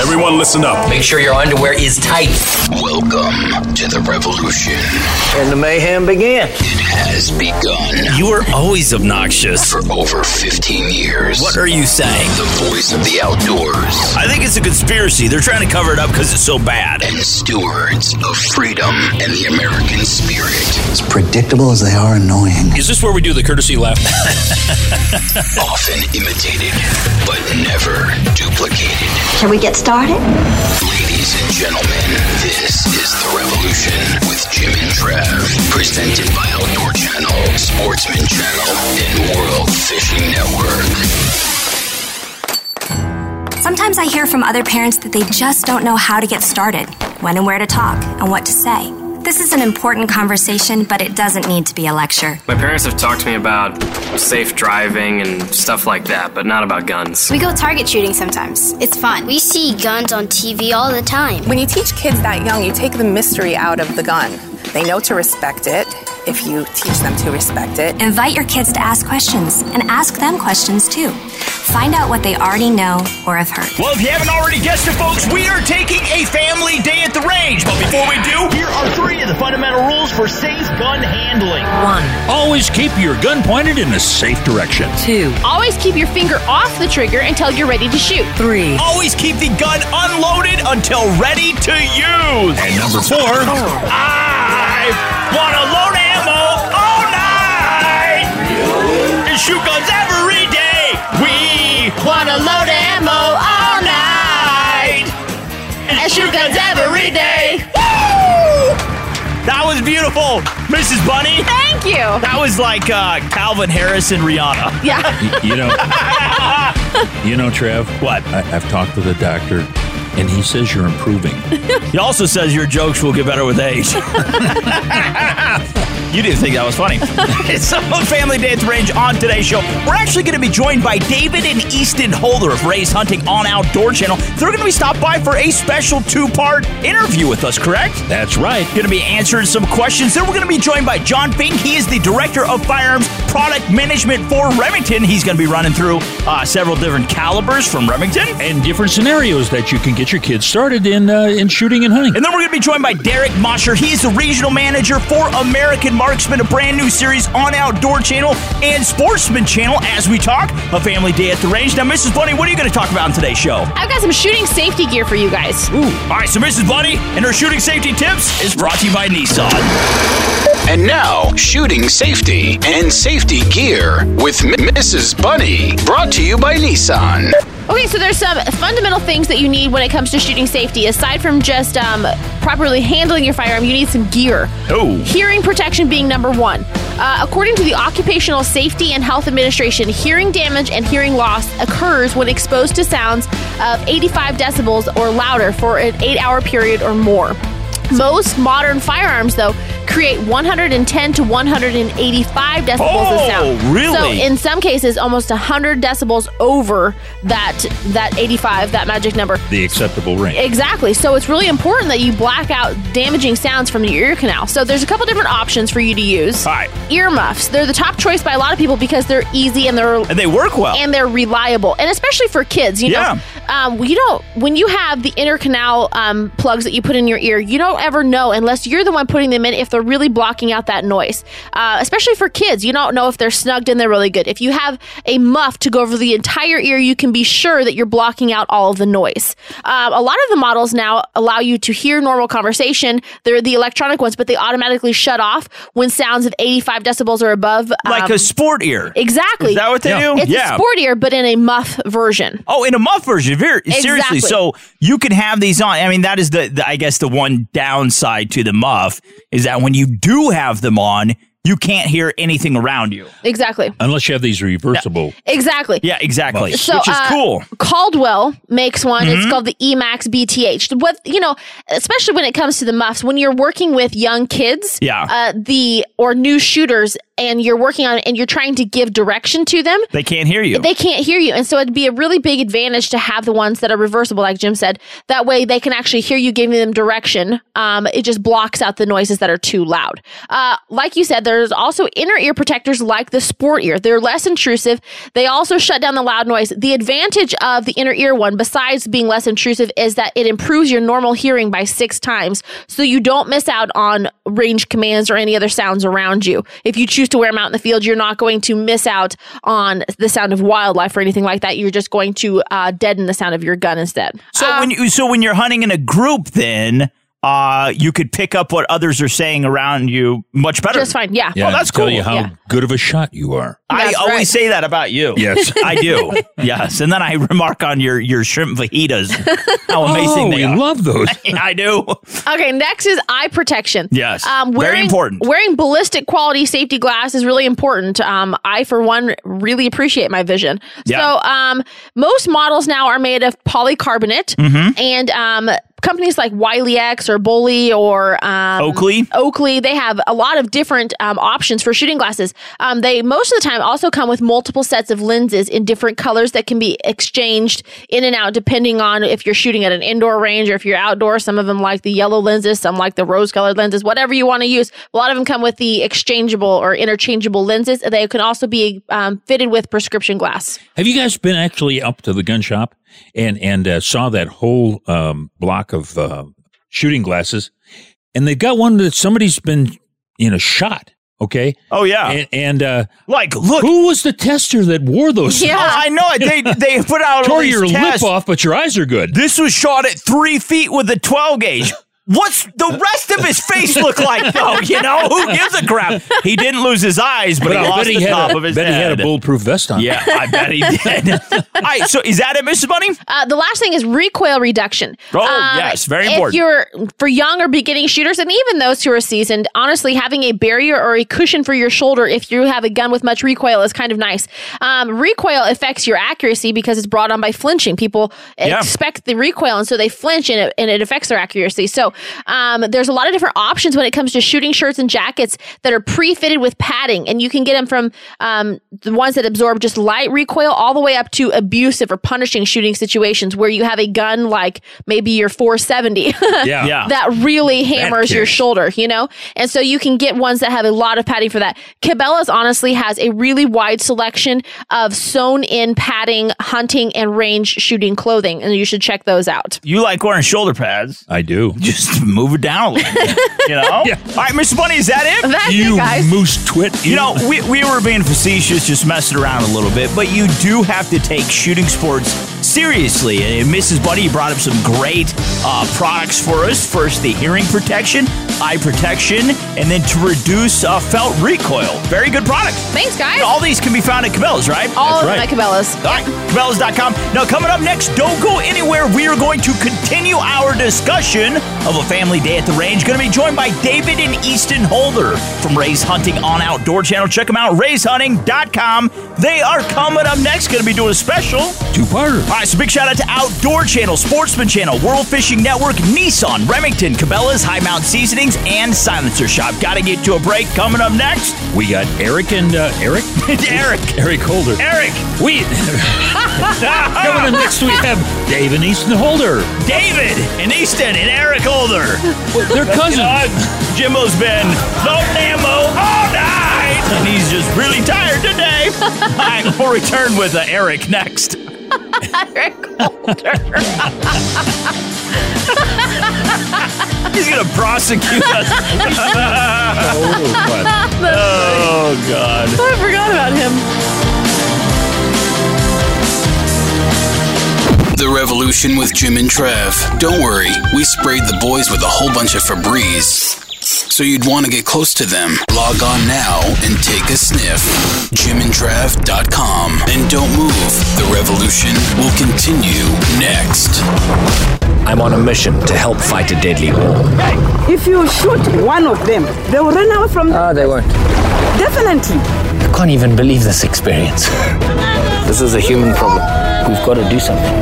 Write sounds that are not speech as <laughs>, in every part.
Everyone listen up. Make sure your underwear is tight. Welcome to the revolution. And the mayhem began. It has begun. You are always obnoxious. For over 15 years. What are you saying? The voice of the outdoors. I think it's a conspiracy. They're trying to cover it up because it's so bad. And stewards of freedom and the American spirit. As predictable as they are annoying. Is this where we do the courtesy laugh? Often imitated, but never duplicated. Can we get started? Ladies and gentlemen, this is The Revolution with Jim and Trav. Presented by Outdoor Channel, Sportsman Channel, and World Fishing Network. Sometimes I hear from other parents that they just don't know how to get started, when and where to talk, and what to say. This is an important conversation, but it doesn't need to be a lecture. My parents have talked to me about safe driving and stuff like that, but not about guns. We go target shooting sometimes. It's fun. We see guns on TV all the time. When you teach kids that young, you take the mystery out of the gun. They know to respect it if you teach them to respect it. Invite your kids to ask questions and ask them questions too. Find out what they already know or have heard. Well, if you haven't already guessed it, folks, we are taking a family day at the range. But before we do, here are three of the fundamental rules for safe gun handling. One, always keep your gun pointed in a safe direction. Two, always keep your finger off the trigger until you're ready to shoot. Three, always keep the gun unloaded until ready to use. And number four, I want to load shoot guns every day. We want to load ammo all night and shoot guns every day. Woo! That was beautiful, Mrs. Bunny. Thank you. That was like uh, Calvin Harris and Rihanna. Yeah. you, you know, <laughs> you know, Trav. What? I, I've talked to the doctor and he says you're improving. <laughs> he also says your jokes will get better with age. <laughs> you didn't think that was funny. <laughs> it's a family day at the range on today's show. We're actually going to be joined by David and Easton Holder of Raised Hunting on Outdoor Channel. They're going to be stopped by for a special two-part interview with us, correct? That's right. Going to be answering some questions. Then we're going to be joined by John Fink. He is the Director of Firearms Product Management for Remington. He's going to be running through uh, several different calibers from Remington. And different scenarios that you can get your kids started in uh, in shooting and hunting. And then we're going to be joined by Derek Mosher. He is the regional manager for American Marksman, a brand new series on Outdoor Channel and Sportsman Channel. As we talk, a family day at the range. Now, Mrs. Bunny, what are you going to talk about in today's show? I've got some shooting safety gear for you guys. Ooh. All right, so Mrs. Bunny and her shooting safety tips is brought to you by Nissan. And now, shooting safety and safety gear with M- Mrs. Bunny, brought to you by Nissan. Okay, so there's some fundamental things that you need when it comes to shooting safety. Aside from just um, properly handling your firearm, you need some gear. Oh. Hearing protection being number one. Uh, according to the Occupational Safety and Health Administration, hearing damage and hearing loss occurs when exposed to sounds of 85 decibels or louder for an eight hour period or more. Most modern firearms, though, create 110 to 185 decibels oh, of sound. Really? So in some cases, almost 100 decibels over that that 85, that magic number. The acceptable range. Exactly. So it's really important that you black out damaging sounds from your ear canal. So there's a couple different options for you to use. All right. Earmuffs. They're the top choice by a lot of people because they're easy and they're and they work well and they're reliable, and especially for kids. You yeah. know, um, you don't when you have the inner canal um, plugs that you put in your ear, you don't ever know unless you're the one putting them in if they're really blocking out that noise. Uh, especially for kids, you don't know if they're snugged in there really good. If you have a muff to go over the entire ear, you can be sure that you're blocking out all of the noise. Um, a lot of the models now allow you to hear normal conversation. They're the electronic ones, but they automatically shut off when sounds of 85 decibels or above. Like um, a sport ear. Exactly. Is that what they Yeah. do? It's a sport ear, but in a muff version. Oh, in a muff version. Very, Seriously. Exactly. So you can have these on. I mean, that is the, the, I guess, the one downside to the muff is that when you do have them on, you can't hear anything around you. Exactly. Unless you have these reversible. Exactly. Yeah, exactly. So, Which is uh, cool. Caldwell makes one. It's Mhm. called the Emax BTH. What you know, especially when it comes to the muffs, when you're working with young kids, Yeah. uh, the or new shooters, and you're working on it and you're trying to give direction to them. They can't hear you. They can't hear you. And so it'd be a really big advantage to have the ones that are reversible, like Jim said. That way they can actually hear you giving them direction. Um, it just blocks out the noises that are too loud. Uh, like you said, there's also inner ear protectors like the Sport Ear. They're less intrusive. They also shut down the loud noise. The advantage of the inner ear one, besides being less intrusive, is that it improves your normal hearing by six times. So you don't miss out on range commands or any other sounds around you. If you choose to wear them out in the field, you're not going to miss out on the sound of wildlife or anything like that. You're just going to uh, deaden the sound of your gun instead. So when you so when you're hunting in a group, then uh, you could pick up what others are saying around you much better. Just fine. Yeah. Yeah, oh, that's tell cool. you how Yeah. good of a shot you are. I always right. say that about you. Yes. <laughs> I do. <laughs> yes, and then I remark on your your shrimp fajitas. <laughs> How amazing oh, they you are. love those. I do. Okay, next is eye protection. Yes, um, very wearing, important. Wearing ballistic quality safety glass is really important. Um, I, for one, really appreciate my vision. Yeah. So, um, most models now are made of polycarbonate, Mhm. and um, companies like Wiley X or Bollé or um, Oakley? Oakley, they have a lot of different um, options for shooting glasses. Um, they most of the time also come with multiple sets of lenses in different colors that can be exchanged in and out depending on if you're shooting at an indoor range or if you're outdoor. Some of them like the yellow lenses, some like the rose colored lenses, whatever you want to use. A lot of them come with the exchangeable or interchangeable lenses. They can also be um, fitted with prescription glass. Have you guys been actually up to the gun shop and and uh, saw that whole um, block of uh, shooting glasses? And they got one that somebody's been you know shot. Okay. Oh yeah. And, and uh, like, look, who was the tester that wore those? Oh, I know it. They <laughs> they put out all Tore these your tests. lip off, but your eyes are good. This was shot at three feet with a 12 gauge. What's the rest of his face look like, though? <laughs> You know, who gives a crap? He didn't lose his eyes, but, But he I lost bet he the had top a- of his bet he had a bulletproof vest on. Yeah, I bet he <laughs> did. All right, so is that it, Mrs. Bunny? Uh, the last thing is recoil reduction. Oh, Um, yes, very if important. you're for young or beginning shooters, and even those who are seasoned, honestly, having a barrier or a cushion for your shoulder if you have a gun with much recoil is kind of nice. Um, recoil affects your accuracy because it's brought on by flinching. People Yeah. expect the recoil, and so they flinch, and it, and it affects their accuracy. So um, there's a lot of different options when it comes to shooting shirts and jackets that are pre-fitted with padding, and you can get them from um, the ones that absorb just light recoil all the way up to abusive or punishing shooting situations where you have a gun like maybe your 470 <laughs> Yeah. Yeah. that really hammers your shoulder, you know? And so you can get ones that have a lot of padding for that. Cabela's honestly has a really wide selection of sewn in padding, hunting, and range shooting clothing, and you should check those out. You like wearing shoulder pads. I do. <laughs> Just move it down a little bit, <laughs> you know? All right, Mr. Bunny, is that it? That's it, You guys. moose twit. You know, we, we were being facetious, just messing around a little bit, but you do have to take shooting sports seriously. And Mrs. Bunny brought up some great uh, products for us. First, the hearing protection, eye protection, and then to reduce uh, felt recoil. Very good product. Thanks, guys. All these can be found at Cabela's, right? All of them at Cabela's. All right, Cabela's.com. Now, coming up next, don't go anywhere. We are going to continue our discussion of a family day at the range. Going to be joined by David and Easton Holder from Raised Hunting on Outdoor Channel. Check them out, raisedhunting.com. They are coming up next. Going to be doing a special. Two-parter. Right, so big shout out to Outdoor Channel, Sportsman Channel, World Fishing Network, Nissan, Remington, Cabela's, High Mountain Seasonings, and Silencer Shop. Got to get to a break. Coming up next. We got Eric and uh, Eric. <laughs> Eric. Eric Holder. Eric. We <laughs> coming in next. We have Dave and Easton Holder. David and Easton and Eric Holder. <laughs> they're cousins. Uh, Jimbo's been no ammo all night, and he's just really tired today. all right, we'll return with uh, Eric next. Eric Holder. He's gonna prosecute us. oh God. Oh, I forgot about him. The Revolution with Jim and Trav. Don't worry, we sprayed the boys with a whole bunch of Febreze. So so you'd want to get close to them. Log on now and take a sniff. JimandTrav.com. And don't move. The revolution will continue next. I'm on a mission to help fight a deadly war. If you shoot one of them, they will run out from. Ah, they won't. Definitely. I can't even believe this experience. <laughs> This is a human problem. We've got to do something.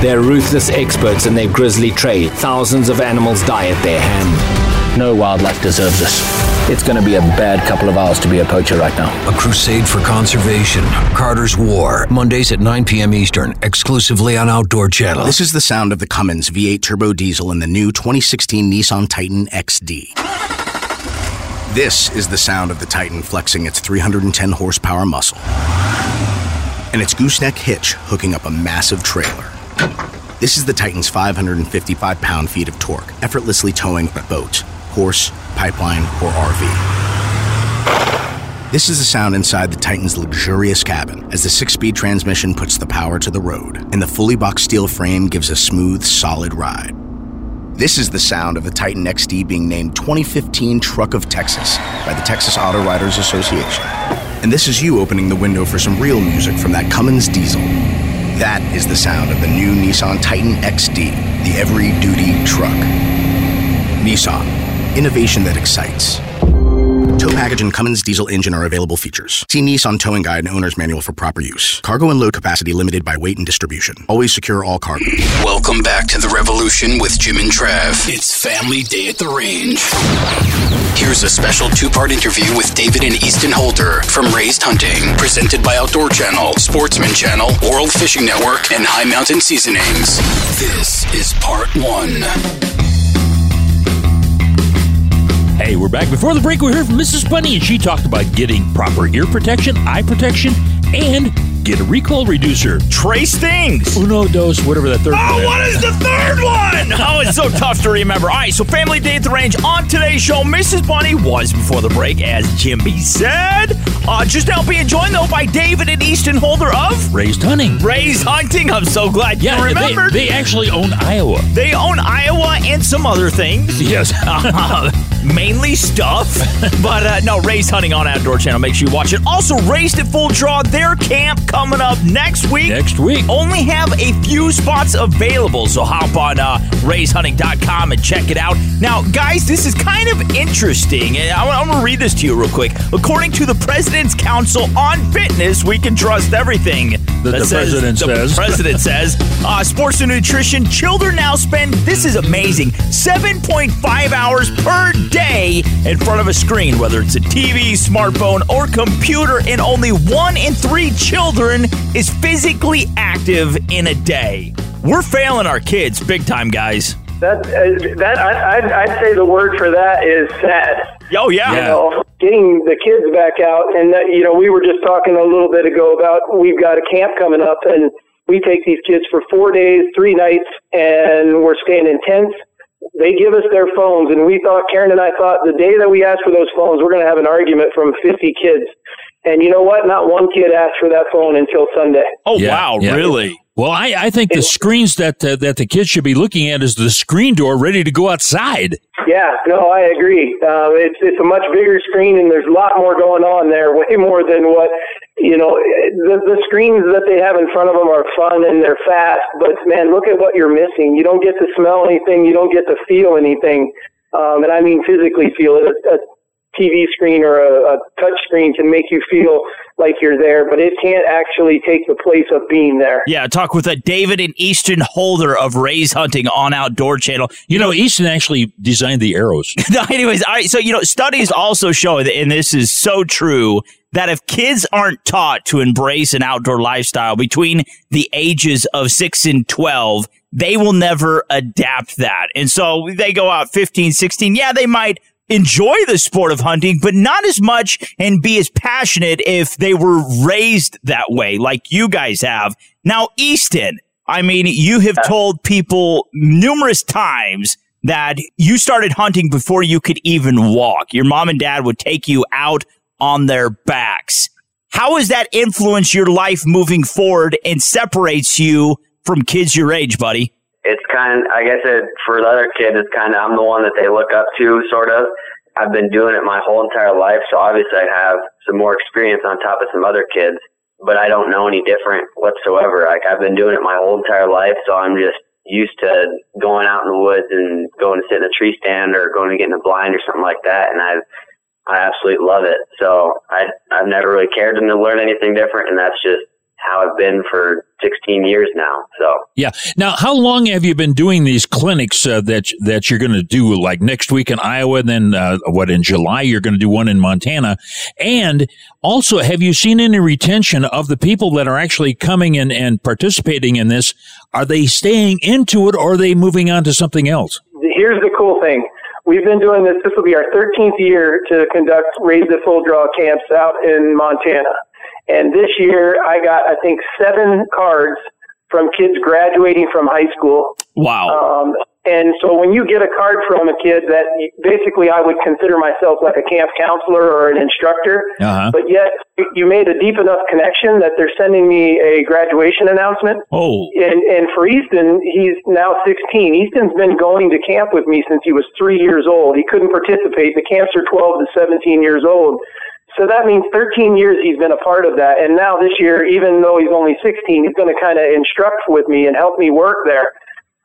They're ruthless experts in their grisly trade. Thousands of animals die at their hand. No wildlife deserves this. It's going to be a bad couple of hours to be a poacher right now. A crusade for conservation. Carter's War. Mondays at 9 p.m. Eastern, exclusively on Outdoor Channel. This is the sound of the Cummins V8 turbo diesel in the new 2016 Nissan Titan XD. This is the sound of the Titan flexing its 310 horsepower muscle. And its gooseneck hitch hooking up a massive trailer. This is the Titan's 555 pound feet of torque, effortlessly towing a boat, horse, pipeline, or RV. This is the sound inside the Titan's luxurious cabin as the six speed transmission puts the power to the road, and the fully boxed steel frame gives a smooth, solid ride. This is the sound of the Titan XD being named 2015 Truck of Texas by the Texas Auto Writers Association. And this is you opening the window for some real music from that Cummins diesel. That is the sound of the new Nissan Titan XD, the every duty truck. Nissan, innovation that excites. Tow package and Cummins diesel engine are available features. See Nissan Towing Guide and Owner's Manual for proper use. Cargo and load capacity limited by weight and distribution. Always secure all cargo. Welcome back to the revolution with Jim and Trav. It's Family Day at the Range. Here's a special two part interview with David and Easton Holder from Raised Hunting, presented by Outdoor Channel, Sportsman Channel, World Fishing Network, and High Mountain Seasonings. This is part one. Hey, we're back. Before the break, we heard from Mrs. Bunny, and she talked about getting proper ear protection, eye protection, and get a recoil reducer. Trace things. Uno, dos, whatever that third one Oh, what is the third one? Oh, it's so tough to remember. All right, so Family Day at the Range on today's show. Mrs. Bunny was before the break, as Jimmy said. Uh, just now being joined, though, by David and Easton Holder of Raised Hunting. Raised Hunting. I'm so glad Yeah, you they, remembered. they actually own Iowa. They own Iowa and some other things. Yes. <laughs> Uh, mainly stuff. <laughs> but uh, no, Raised Hunting on Outdoor Channel. Make sure you watch it. Also, Raised at Full Draw, their camp coming up next week. Next week. Only have a few spots available, so hop on uh, raisedhunting.com and check it out. Now, guys, this is kind of interesting, and I, I'm going to read this to you real quick. According to the President's Council on Fitness, we can trust everything That the president the says. president <laughs> says. Uh, sports and nutrition. Children now spend, this is amazing, 7.5 hours per day in front of a screen, whether it's a TV, smartphone, or computer, and only one in three children is physically active in a day. We're failing our kids big time, guys. That uh, that I, I'd, I'd say the word for that is sad. Oh yeah. You know, getting the kids back out, and that, you know, we were just talking a little bit ago about we've got a camp coming up, and we take these kids for four days, three nights, and we're staying in tents. They give us their phones, and we thought Karen and I thought the day that we asked for those phones, we're going to have an argument from 50 kids. And you know what? Not one kid asked for that phone until Sunday. Oh Yeah, wow, yeah. really? Well, I, I think the screens that uh, that the kids should be looking at is the screen door ready to go outside. Yeah, no, I agree. Um, it's it's a much bigger screen, and there's a lot more going on there, <laughs> way more than what you know. The the screens that they have in front of them are fun and they're fast, but man, look at what you're missing. You don't get to smell anything, you don't get to feel anything, um, and I mean physically feel it. A, a TV screen or a, a touch screen can make you feel like you're there, but it can't actually take the place of being there. Yeah, talk with a David and Easton Holder of Raised Hunting on Outdoor Channel. You know, Easton actually designed the arrows. <laughs> Anyways, all right. So, you know, studies also show that, and this is so true, that if kids aren't taught to embrace an outdoor lifestyle between the ages of six and 12, they will never adapt that. And so they go out 15, 16. Yeah, they might enjoy the sport of hunting, but not as much and be as passionate if they were raised that way, like you guys have. Now, Easton, I mean, you have told people numerous times that you started hunting before you could even walk. Your mom and dad would take you out on their backs. How has that influenced your life moving forward and separates you from kids your age, buddy? It's kind of, I guess it, for the other kids, it's kind of, I'm the one that they look up to, sort of. I've been doing it my whole entire life, so obviously I have some more experience on top of some other kids, but I don't know any different whatsoever. Like, I've been doing it my whole entire life, so I'm just used to going out in the woods and going to sit in a tree stand or going to get in a blind or something like that, and I've I absolutely love it. So I I've never really cared to learn anything different, and that's just how I've been for 16 years now. So Yeah. Now, how long have you been doing these clinics uh, that that you're going to do? Like next week in Iowa, and then uh, what in July you're going to do one in Montana, and also have you seen any retention of the people that are actually coming in and participating in this? Are they staying into it, or are they moving on to something else? Here's the cool thing. We've been doing this. This will be our 13th year to conduct Raise the Full Draw camps out in Montana. And this year, I got, I think, seven cards from kids graduating from high school. Wow. Um, and so when you get a card from a kid that basically I would consider myself like a camp counselor or an instructor, Uh-huh. but yet you made a deep enough connection that they're sending me a graduation announcement. Oh. And, and for Easton, he's now 16. Easton's been going to camp with me since he was three years old. He couldn't participate. The camps are 12 to 17 years old. So that means 13 years he's been a part of that. And now this year, even though he's only 16, he's going to kind of instruct with me and help me work there.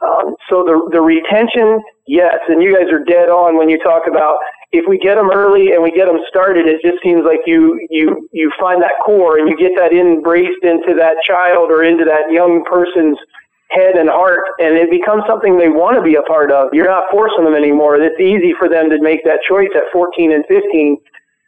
Um, so the the retention, yes, and you guys are dead on when you talk about if we get them early and we get them started, it just seems like you you you find that core and you get that embraced into that child or into that young person's head and heart, and it becomes something they want to be a part of. You're not forcing them anymore. It's easy for them to make that choice at 14 and 15.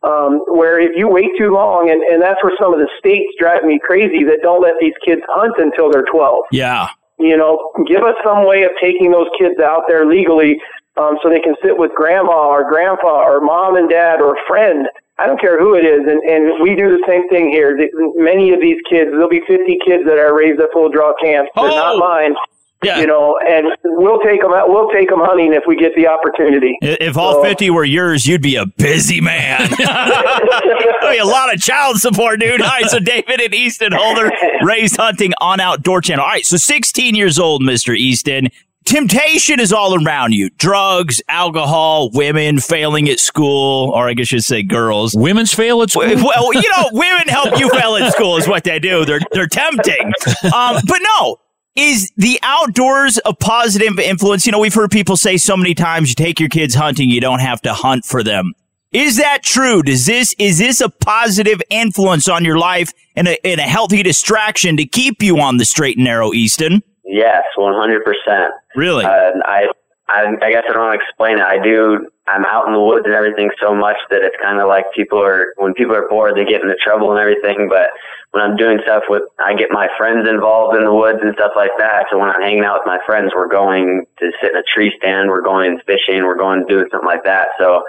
Um, where if you wait too long, and, and that's where some of the states drive me crazy that don't let these kids hunt until they're 12 Yeah. you know, give us some way of taking those kids out there legally um, so they can sit with grandma or grandpa or mom and dad or a friend. I don't care who it is. And, and we do the same thing here. The, many of these kids, there'll be 50 kids that are raised at full draw camps. They're not mine. Yeah. You know, and we'll take them out. We'll take them hunting if we get the opportunity. If all So- 50 were yours, you'd be a busy man. <laughs> <laughs> Be a lot of child support, dude. All right, so David and Easton Holder <laughs> raised hunting on Outdoor Channel. All right, so 16 years old, Mr. Easton. Temptation is all around you. Drugs, alcohol, women failing at school, or I guess you should say girls. Women's fail at school? Well, you know, women help you fail at school is what they do. They're they're tempting. Um, but no, is the outdoors a positive influence? You know, we've heard people say so many times you take your kids hunting, you don't have to hunt for them. Is that true? Does this is this a positive influence on your life and a, and a healthy distraction to keep you on the straight and narrow, Easton? Yes, one hundred percent. Really? Uh, I, I, I guess I don't want to explain it. I do. I'm out in the woods and everything so much that it's kind of like people are when people are bored, they get into trouble and everything. But when I'm doing stuff with, I get my friends involved in the woods and stuff like that. So when I'm hanging out with my friends, we're going to sit in a tree stand, we're going fishing, we're going doing something like that. So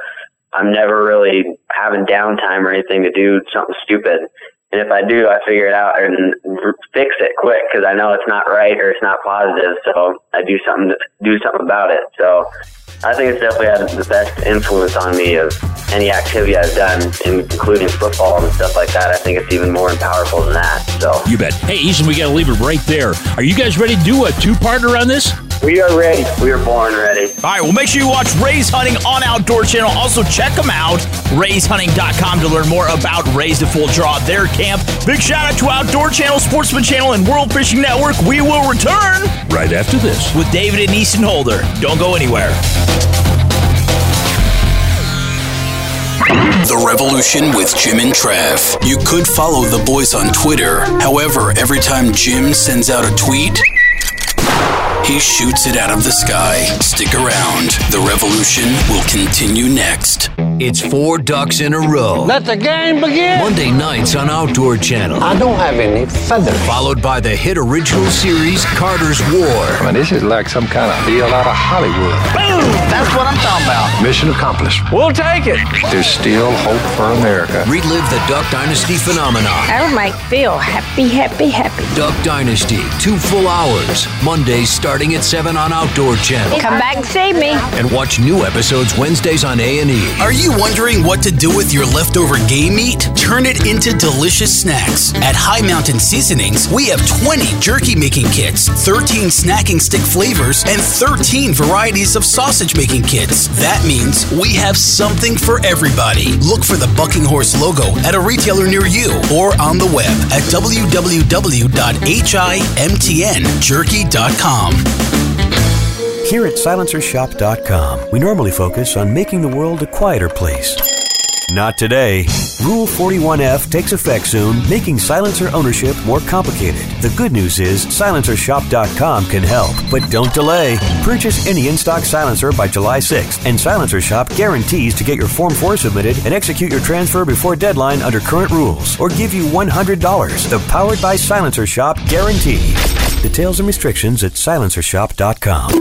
I'm never really having downtime or anything to do something stupid. And if I do, I figure it out and fix it quick because I know it's not right or it's not positive. So I do something to do something about it. So I think it's definitely had the best influence on me of any activity I've done, including football and stuff like that. I think it's even more powerful than that. So You bet. Hey, Easton, we got to leave it right there. Are you guys ready to do a two-parter on this? We are ready. We are born ready. All right, well, make sure you watch Raised Hunting on Outdoor Channel. Also, check them out, raisedhunting.com, to learn more about Raise the Full Draw, their camp. Big shout out to Outdoor Channel, Sportsman Channel, and World Fishing Network. We will return right after this with David and Easton Holder. Don't go anywhere. The Revolution with Jim and Trav. You could follow the boys on Twitter. However, every time Jim sends out a tweet, he shoots it out of the sky. Stick around. The Revolution will continue next. It's four ducks in a row. Let the game begin. Monday nights on Outdoor Channel. I don't have any feathers. Followed by the hit original series Carter's War. I mean, this is like some kind of deal out of Hollywood. Boom! That's what I'm talking about. Mission accomplished. We'll take it. There's still hope for America. Relive the Duck Dynasty phenomenon. That would make Phil happy, happy, happy. Duck Dynasty, two full hours. Mondays starting at 7 on Outdoor Channel. Come back and see me. And watch new episodes Wednesdays on A&E. Are you you wondering what to do with your leftover game meat? Turn it into delicious snacks. At High Mountain Seasonings, we have 20 jerky making kits, 13 snacking stick flavors, and 13 varieties of sausage making kits. That means we have something for everybody. Look for the Bucking Horse logo at a retailer near you or on the web at www.himtnjerky.com. Here at silencershop.com, we normally focus on making the world a quieter place. Not today. Rule 41F takes effect soon, making silencer ownership more complicated. The good news is silencershop.com can help, but don't delay. Purchase any in-stock silencer by July 6th, and Silencer Shop guarantees to get your Form 4 submitted and execute your transfer before deadline under current rules, or give you $100. The Powered by Silencer Shop guarantee. Details and restrictions at silencershop.com.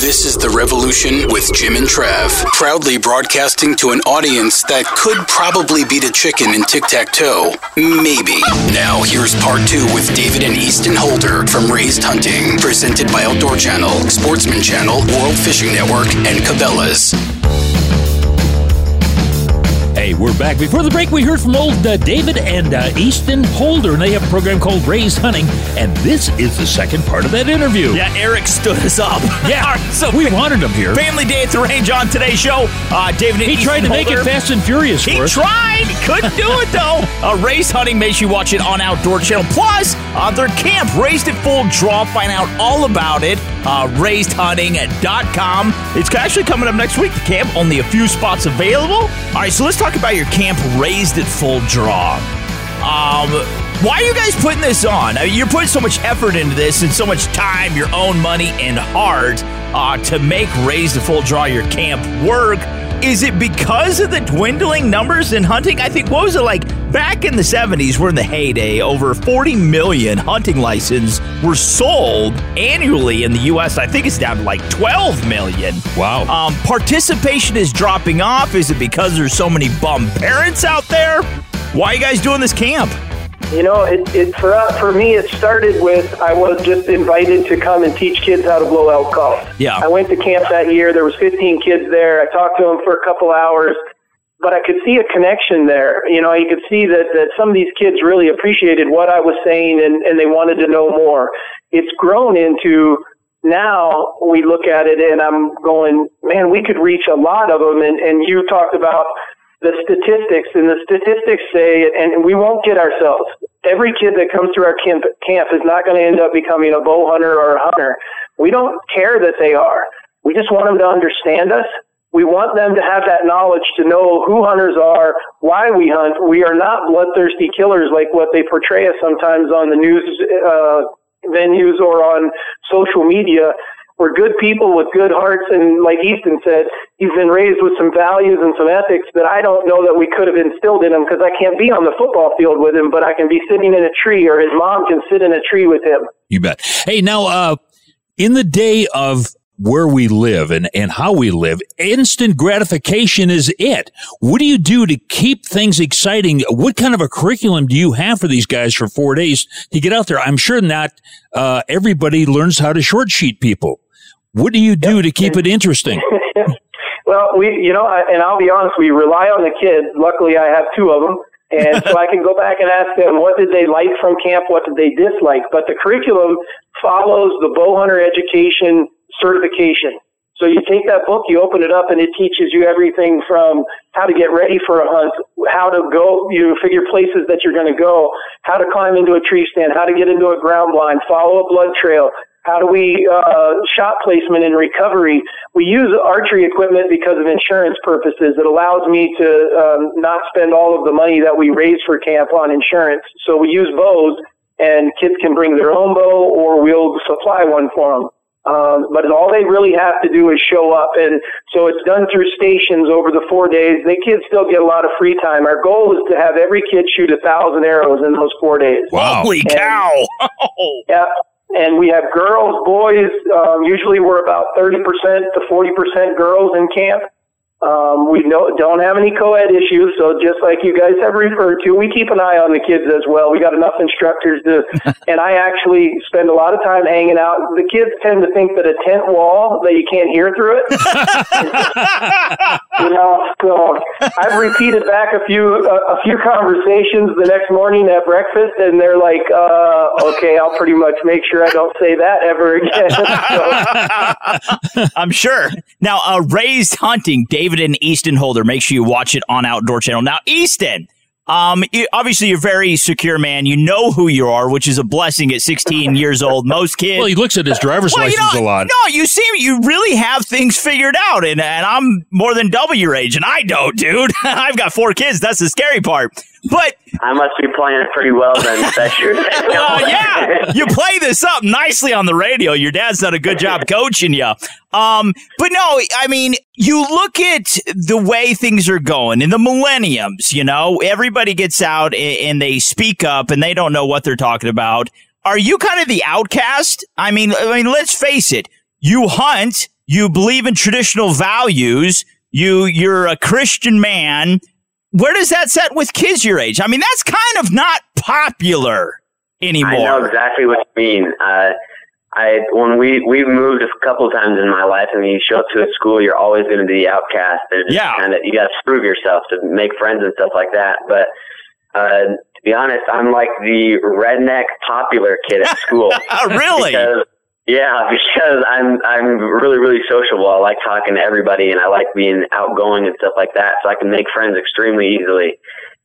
This is The Revolution with Jim and Trav, proudly broadcasting to an audience that could probably beat a chicken in tic tac toe. Maybe. Now, here's part two with David and Easton Holder from Raised Hunting, presented by Outdoor Channel, Sportsman Channel, World Fishing Network, and Cabela's. Hey, we're back. Before the break, we heard from old uh, David and uh, Easton Holder, and they have a program called Raised Hunting, and this is the second part of that interview. Yeah, Eric stood us up. Yeah, <laughs> so we wanted him here. Family Day at the Range on today's show. Uh, David and He tried to Easton make it Fast and Furious He for us. tried. He couldn't do it though. <laughs> Uh, Raised Hunting makes you watch it on Outdoor Channel. Plus, uh, their camp, Raised at Full Draw. Find out all about it. Uh, RaisedHunting.com. It's actually coming up next week. The camp, only a few spots available. All right, so let's talk about your camp, Raised at Full Draw. Um, why are you guys putting this on? I mean, you're putting so much effort into this and so much time, your own money, and heart uh, to make Raised at Full Draw your camp work. Is it because of the dwindling numbers in hunting? I think, what was it like back in the 70s? We're in the heyday. Over 40 million hunting licenses were sold annually in the U.S. I think it's down to like 12 million. Wow. Um, participation is dropping off. Is it because there's so many bum parents out there? Why are you guys doing this camp? You know, it, it for us, for me, it started with I was just invited to come and teach kids how to blow elk calls. Yeah. I went to camp that year. There was 15 kids there. I talked to them for a couple hours, but I could see a connection there. You know, you could see that that some of these kids really appreciated what I was saying and and they wanted to know more. It's grown into now we look at it and I'm going, man, we could reach a lot of them. And and you talked about the statistics, and the statistics say, and we won't get ourselves. Every kid that comes through our camp, camp is not going to end up becoming a bow hunter or a hunter. We don't care that they are. We just want them to understand us. We want them to have that knowledge to know who hunters are, why we hunt. We are not bloodthirsty killers like what they portray us sometimes on the news uh, venues or on social media. We're good people with good hearts, and like Easton said, he's been raised with some values and some ethics that I don't know that we could have instilled in him because I can't be on the football field with him, but I can be sitting in a tree, or his mom can sit in a tree with him. You bet. Hey, now, uh, in the day of where we live and, and how we live, instant gratification is it. What do you do to keep things exciting? What kind of a curriculum do you have for these guys for four days to get out there? I'm sure not uh, everybody learns how to short sheet people. What do you do to keep it interesting? <laughs> Well, we, you know, I, and I'll be honest, we rely on the kids. Luckily, I have two of them. And so I can go back and ask them what did they like from camp, what did they dislike. But the curriculum follows the bow hunter education certification. So you take that book, you open it up, and it teaches you everything from how to get ready for a hunt, how to go, you figure places that you're going to go, how to climb into a tree stand, how to get into a ground blind, follow a blood trail, how do we uh, shot placement and recovery? We use archery equipment because of insurance purposes. It allows me to um, not spend all of the money that we raise for camp on insurance. So we use bows, and kids can bring their own bow, or we'll supply one for them. Um, but all they really have to do is show up, and so it's done through stations over the four days. The kids still get a lot of free time. Our goal is to have every kid shoot a thousand arrows in those four days. Wow. Holy And- cow! <laughs> yeah. And we have girls, boys. Um, usually we're about 30% to 40% girls in camp. Um, we no, don't have any co-ed issues, so just like you guys have referred to, we keep an eye on the kids as well. We got enough instructors to, <laughs> and I actually spend a lot of time hanging out. The kids tend to think that a tent wall that you can't hear through it. <laughs> you know, so I've repeated back a few a, a few conversations the next morning at breakfast, and they're like, uh, "Okay, I'll pretty much make sure I don't say that ever again." <laughs> so, I'm sure. Now, uh, raised hunting, David and Easton Holder. Make sure you watch it on Outdoor Channel. Now, Easton, um, you, obviously you're very secure, man. You know who you are, which is a blessing at 16 <laughs> years old. Most kids. Well, he looks at his driver's Well, you license know, a lot. No, you seem you really have things figured out, and and I'm more than double your age, and I don't, dude. <laughs> I've got four kids. That's the scary part. But I must be playing it pretty well then. That's your <laughs> well, yeah, you play this up nicely on the radio. Your dad's done a good job coaching you. Um, but no, I mean, you look at the way things are going in the millenniums. You know, everybody gets out and, and they speak up, and they don't know what they're talking about. Are you kind of the outcast? I mean, I mean, let's face it. You hunt. You believe in traditional values. You you're a Christian man. Where does that set with kids your age? I mean, that's kind of not popular anymore. I know exactly what you mean. Uh, I when we we moved a couple times in my life, and when you show up to a school, you're always going to be the outcast. And Yeah. kind of you got to prove yourself to make friends and stuff like that. But uh, to be honest, I'm like the redneck popular kid at <laughs> school. Oh really? Because, yeah, <laughs> because I'm I'm really really sociable. I like talking to everybody, and I like being outgoing and stuff like that. So I can make friends extremely easily.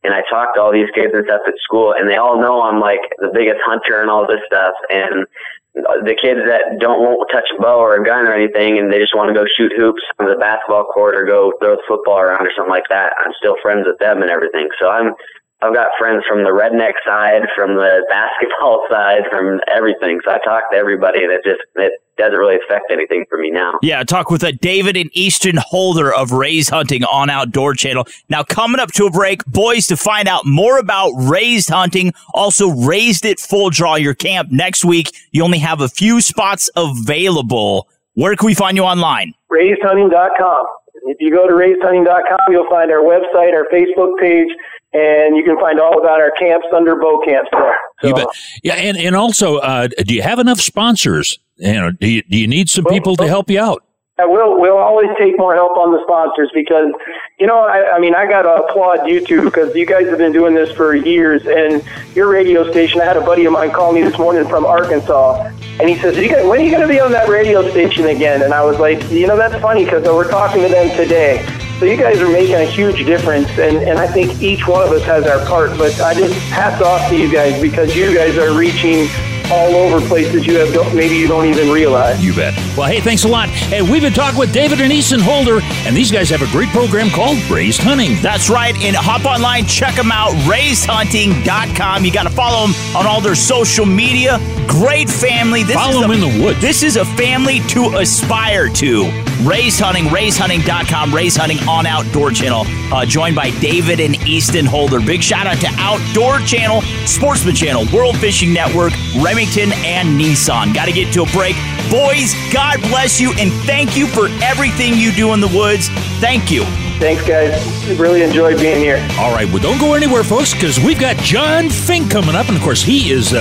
And I talk to all these kids and stuff at school, and they all know I'm like the biggest hunter and all this stuff. And the kids that don't won't touch a bow or a gun or anything, and they just want to go shoot hoops on the basketball court or go throw the football around or something like that. I'm still friends with them and everything. So I'm I've got friends from the redneck side, from the <laughs> basketball side, from everything. So I talk to everybody, and it just it doesn't really affect anything for me now. Yeah, talk with a David and Easton Holder of Raised Hunting on Outdoor Channel. Now, coming up to a break, boys, to find out more about Raised Hunting, also Raised at Full Draw your camp next week. You only have a few spots available. Where can we find you online? raisedhunting.com. If you go to raisedhunting.com, you'll find our website, our Facebook page, and you can find all about our camps under bow camps there. You bet. Yeah, and and also, uh, do you have enough sponsors? You know, do you do you need some people to help you out? Uh, we'll we'll always take more help on the sponsors because you know I, I mean I got to applaud you two because you guys have been doing this for years and your radio station. I had a buddy of mine call me this morning from Arkansas and he says, "When are you going to be on that radio station again?" And I was like, you know that's funny because we're talking to them today. So you guys are making a huge difference, and, and I think each one of us has our part. But I just hats off to you guys because you guys are reaching all over places you have don't, maybe you don't even realize. You bet. Well, hey, thanks a lot. Hey, we've been talking with David and Easton Holder, and these guys have a great program called Raised Hunting. That's right. And hop online, check them out, raisedhunting.com. You got to follow them on all their social media. Great family. This Follow is a, them in the woods. This is a family to aspire to. Raised Hunting, raisedhunting.com, Raised Hunting on Outdoor Channel. Uh, joined by David and Easton Holder. Big shout out to Outdoor Channel, Sportsman Channel, World Fishing Network, Remington, and Nissan. Got to get to a break. Boys, God bless you and thank you for everything you do in the woods. Thank you. Thanks, guys. Really enjoyed being here. All right, well, don't go anywhere, folks, because we've got John Fink coming up, and of course, he is uh,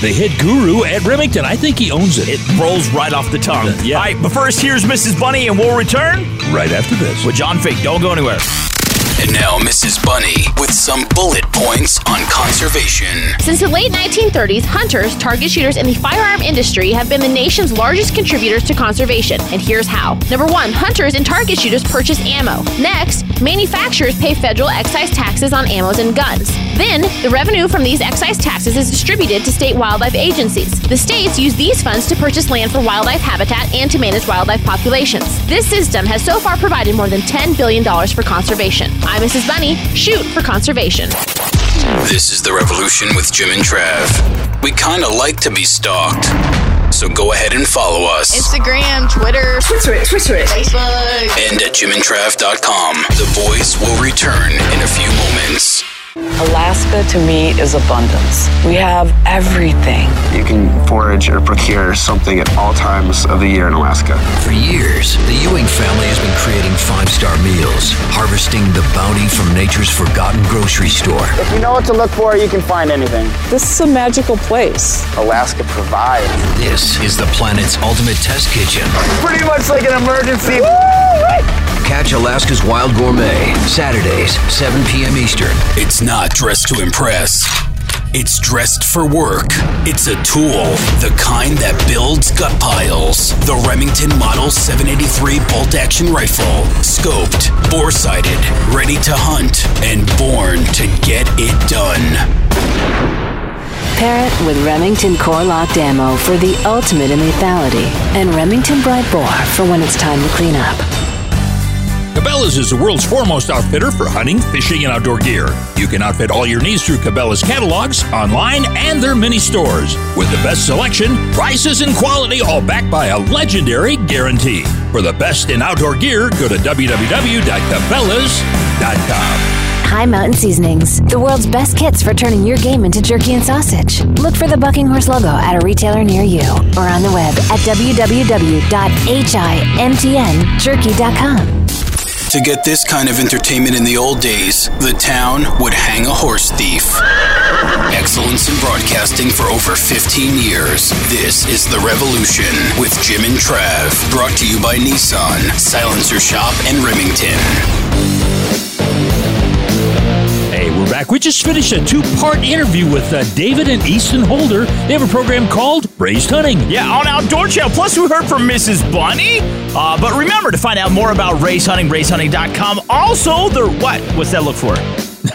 the head guru at Remington. I think he owns it. It rolls right off the tongue. Yeah. All right, but first, here's Mrs. Bunny, and we'll return right after this with John Fink. Don't go anywhere. And now, Mrs. Bunny with some bullet points on conservation. Since the late 1930s, hunters, target shooters, and the firearm industry have been the nation's largest contributors to conservation. And here's how. Number one, hunters and target shooters purchase ammo. Next, manufacturers pay federal excise taxes on ammos and guns. Then, the revenue from these excise taxes is distributed to state wildlife agencies. The states use these funds to purchase land for wildlife habitat and to manage wildlife populations. This system has so far provided more than $10 billion for conservation. I'm Mrs. Bunny. Shoot for conservation. This is The Revolution with Jim and Trav. We kind of like to be stalked. So go ahead and follow us. Instagram, Twitter, Twitter it, Twitter it. Facebook. and at jimandtrav.com. The boys will return in a few moments. Alaska to me is abundance. We have everything. You can forage or procure something at all times of the year in Alaska. For years, the Ewing family has been creating five star meals, harvesting the bounty from nature's forgotten grocery store. If you know what to look for, you can find anything. This is a magical place. Alaska provides. This is the planet's ultimate test kitchen. Pretty much like an emergency. Catch Alaska's Wild Gourmet, Saturdays, 7 p.m. Eastern. It's not dressed to impress. It's dressed for work. It's a tool, the kind that builds gut piles. The Remington Model 783 bolt action rifle. Scoped, bore sighted, ready to hunt, and born to get it done. Pair it with Remington Core-Lokt Ammo for the ultimate in lethality, and Remington Bright Bore for when it's time to clean up. Cabela's is the world's foremost outfitter for hunting, fishing, and outdoor gear. You can outfit all your needs through Cabela's catalogs, online, and their mini stores. With the best selection, prices, and quality, all backed by a legendary guarantee. For the best in outdoor gear, go to www.cabela's.com. High Mountain Seasonings, the world's best kits for turning your game into jerky and sausage. Look for the Bucking Horse logo at a retailer near you or on the web at www.himtnjerky.com. To get this kind of entertainment in the old days, the town would hang a horse thief. Excellence in broadcasting for over 15 years. This is The Revolution with Jim and Trav. Brought to you by Nissan, Silencer Shop, and Remington. Back. We just finished a two part interview with uh, David and Easton Holder. They have a program called Raised Hunting. Yeah, on Outdoor Channel. Plus, we heard from Mrs. Bunny. Uh, but remember to find out more about Raised Hunting, raisedhunting.com. Also, the what? What's that look for?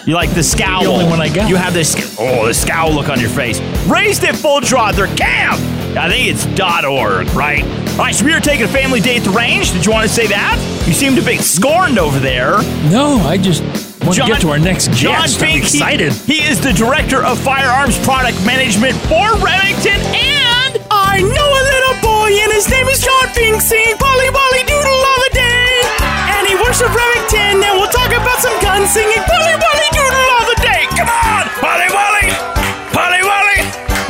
You like the <laughs> scowl. The only one I got. You have this, oh, the scowl look on your face. Raised at full draw, their camp. I think it's .org, right? All right, so we were taking a family day at the range. Did you want to say that? You seemed a bit scorned over there. No, I just want to get to our next John guest. Fink, I'm excited. He, he is the director of firearms product management for Remington, and I know a little boy, and his name is John Fink, singing Polly Polly Doodle all the day. And he works at Remington, and we'll talk about some guns, singing Polly Polly Doodle all the day. Come on, Polly Polly, Polly Polly.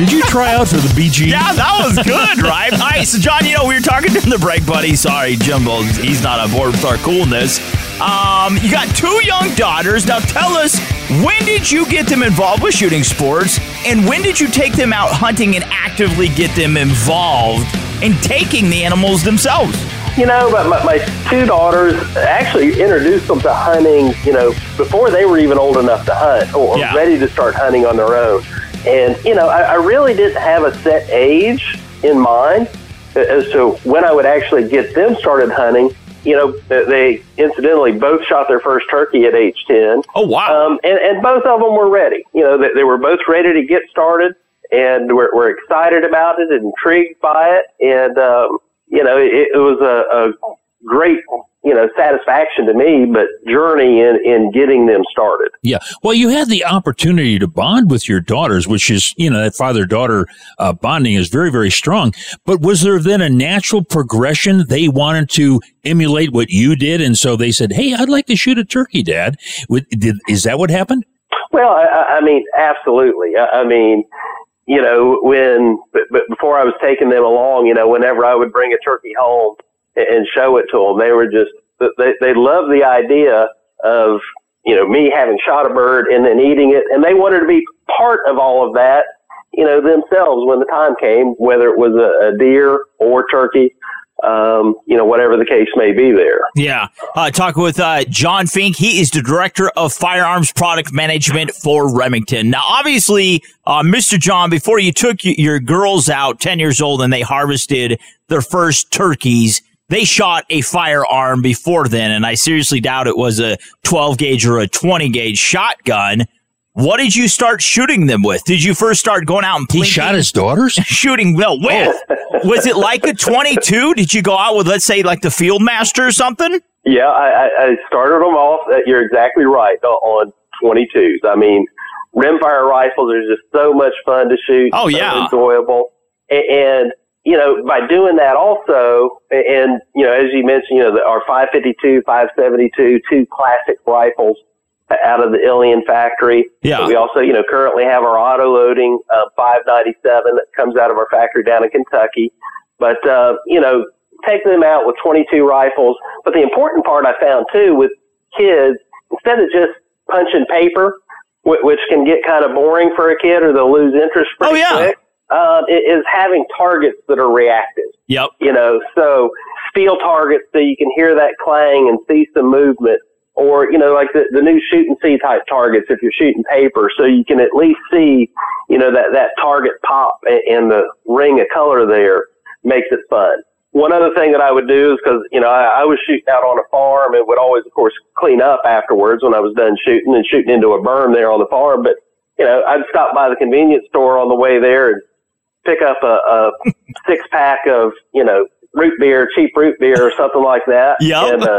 Did you try out for the BG? Yeah, that was good, <laughs> right? All right, so John, you know, we were talking during the break, buddy. Sorry, Jimbo, he's not on board with our coolness. Um, you got two young daughters. Now tell us, when did you get them involved with shooting sports? And when did you take them out hunting and actively get them involved in taking the animals themselves? You know, but my, my two daughters actually introduced them to hunting, you know, before they were even old enough to hunt or Yeah. ready to start hunting on their own. And, you know, I, I really didn't have a set age in mind as to when I would actually get them started hunting. You know, they incidentally both shot their first turkey at age 10. Oh, wow. Um, and, and both of them were ready. You know, they, they were both ready to get started and we're, we're excited about it intrigued by it. And, um, you know, it, it was a, a great, you know, satisfaction to me, but journey in, in getting them started. Yeah. Well, you had the opportunity to bond with your daughters, which is, you know, that father daughter uh, bonding is very, very strong. But was there then a natural progression? They wanted to emulate what you did. And so they said, Hey, I'd like to shoot a turkey, dad. Did, is that what happened? Well, I, I mean, absolutely. I, I mean, you know, when, but before I was taking them along, you know, whenever I would bring a turkey home and, show it to them, they were just, they, they loved the idea of, you know, me having shot a bird and then eating it. And they wanted to be part of all of that, you know, themselves when the time came, whether it was a, a deer or turkey, um, you know, whatever the case may be there. Yeah. Uh, talking with uh, John Fink. He is the director of firearms product management for Remington. Now, obviously, uh, Mr. John, before you took your girls out 10 years old and they harvested their first turkeys, they shot a firearm before then. And I seriously doubt it was a 12 gauge or a 20 gauge shotgun. What did you start shooting them with? Did you first start going out and He shot his daughters? <laughs> shooting well with? was it like a 22? Did you go out with, let's say, like the Field Master or something? Yeah, I, I, I started them off. uh, You're exactly right uh, on 22s. I mean, rimfire rifles are just so much fun to shoot. Oh, so yeah. enjoyable. A- And you know, by doing that also, and you know, as you mentioned, you know, the, our 552, 572, two classic rifles. out of the Ilion factory. Yeah. We also, you know, currently have our auto loading uh, 597 that comes out of our factory down in Kentucky. But uh, you know, taking them out with 22 rifles. But the important part I found too with kids, instead of just punching paper, wh- which can get kind of boring for a kid, or they'll lose interest pretty Oh, yeah. quick. Um, I- is having targets that are reactive. Yep. You know, so steel targets so you can hear that clang and see some movement. Or, you know, like the, the new shoot and see type targets if you're shooting paper so you can at least see, you know, that, that target pop and, and the ring of color there makes it fun. One other thing that I would do is because, you know, I, I was shooting out on a farm and would always, of course, clean up afterwards when I was done shooting and shooting into a berm there on the farm. But, you know, I'd stop by the convenience store on the way there and pick up a, a <laughs> six pack of, you know, root beer, cheap root beer or something like that. Yep. And, uh,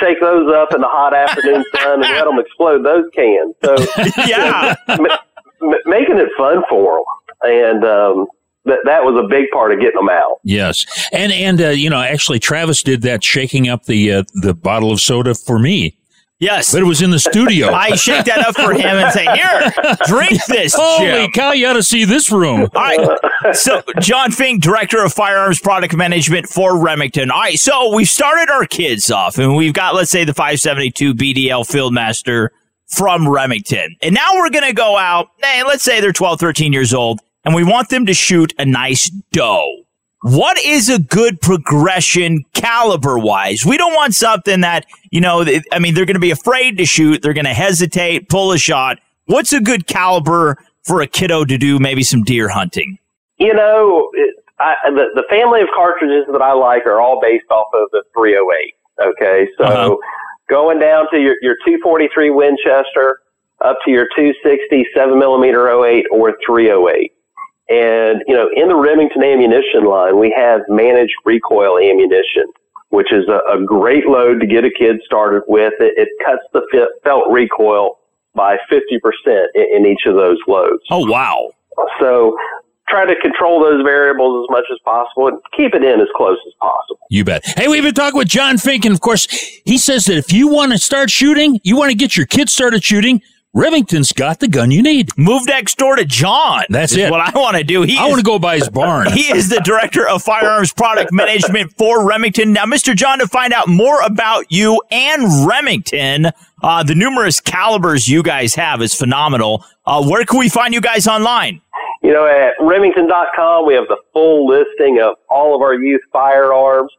shake those up in the hot afternoon sun and let them explode those cans. So, <laughs> Yeah. ma- ma- making it fun for them. And, um, that, that was a big part of getting them out. Yes, and and uh, you know, actually, Travis did that, shaking up the uh, the bottle of soda for me. Yes, but it was in the studio. <laughs> I shake that up for him and say, "Here, drink <laughs> this." Holy Jim." cow! You ought to see this room. All right. So, John Fink, Director of Firearms Product Management for Remington. All right. So, we've started our kids off, and we've got, let's say, the 572 BDL Fieldmaster from Remington. And now we're going to go out, hey, let's say they're 12, 13 years old, and we want them to shoot a nice doe. What is a good progression caliber wise? We don't want something that, you know, I mean, they're going to be afraid to shoot. They're going to hesitate, pull a shot. What's a good caliber for a kiddo to do maybe some deer hunting? You know, it, I, the, the family of cartridges that I like are all based off of the 308. Okay. So Uh-huh. going down to your, your 243 Winchester up to your 260 7 millimeter 08 or 308. And, you know, in the Remington ammunition line, we have managed recoil ammunition, which is a, a great load to get a kid started with. It, it cuts the fe- felt recoil by 50% in, in each of those loads. Oh, wow. So try to control those variables as much as possible and keep it in as close as possible. You bet. Hey, we've been talking with John Fink, and of course, he says that if you want to start shooting, you want to get your kids started shooting, Remington's got the gun you need. Move next door to John. That's is it. What I want to do. He I want to go by his barn. <laughs> He is the director of firearms product management for Remington. Now, Mr. John, to find out more about you and Remington, uh, the numerous calibers you guys have is phenomenal. Uh, where can we find you guys online? You know, at Remington.com, we have the full listing of all of our youth firearms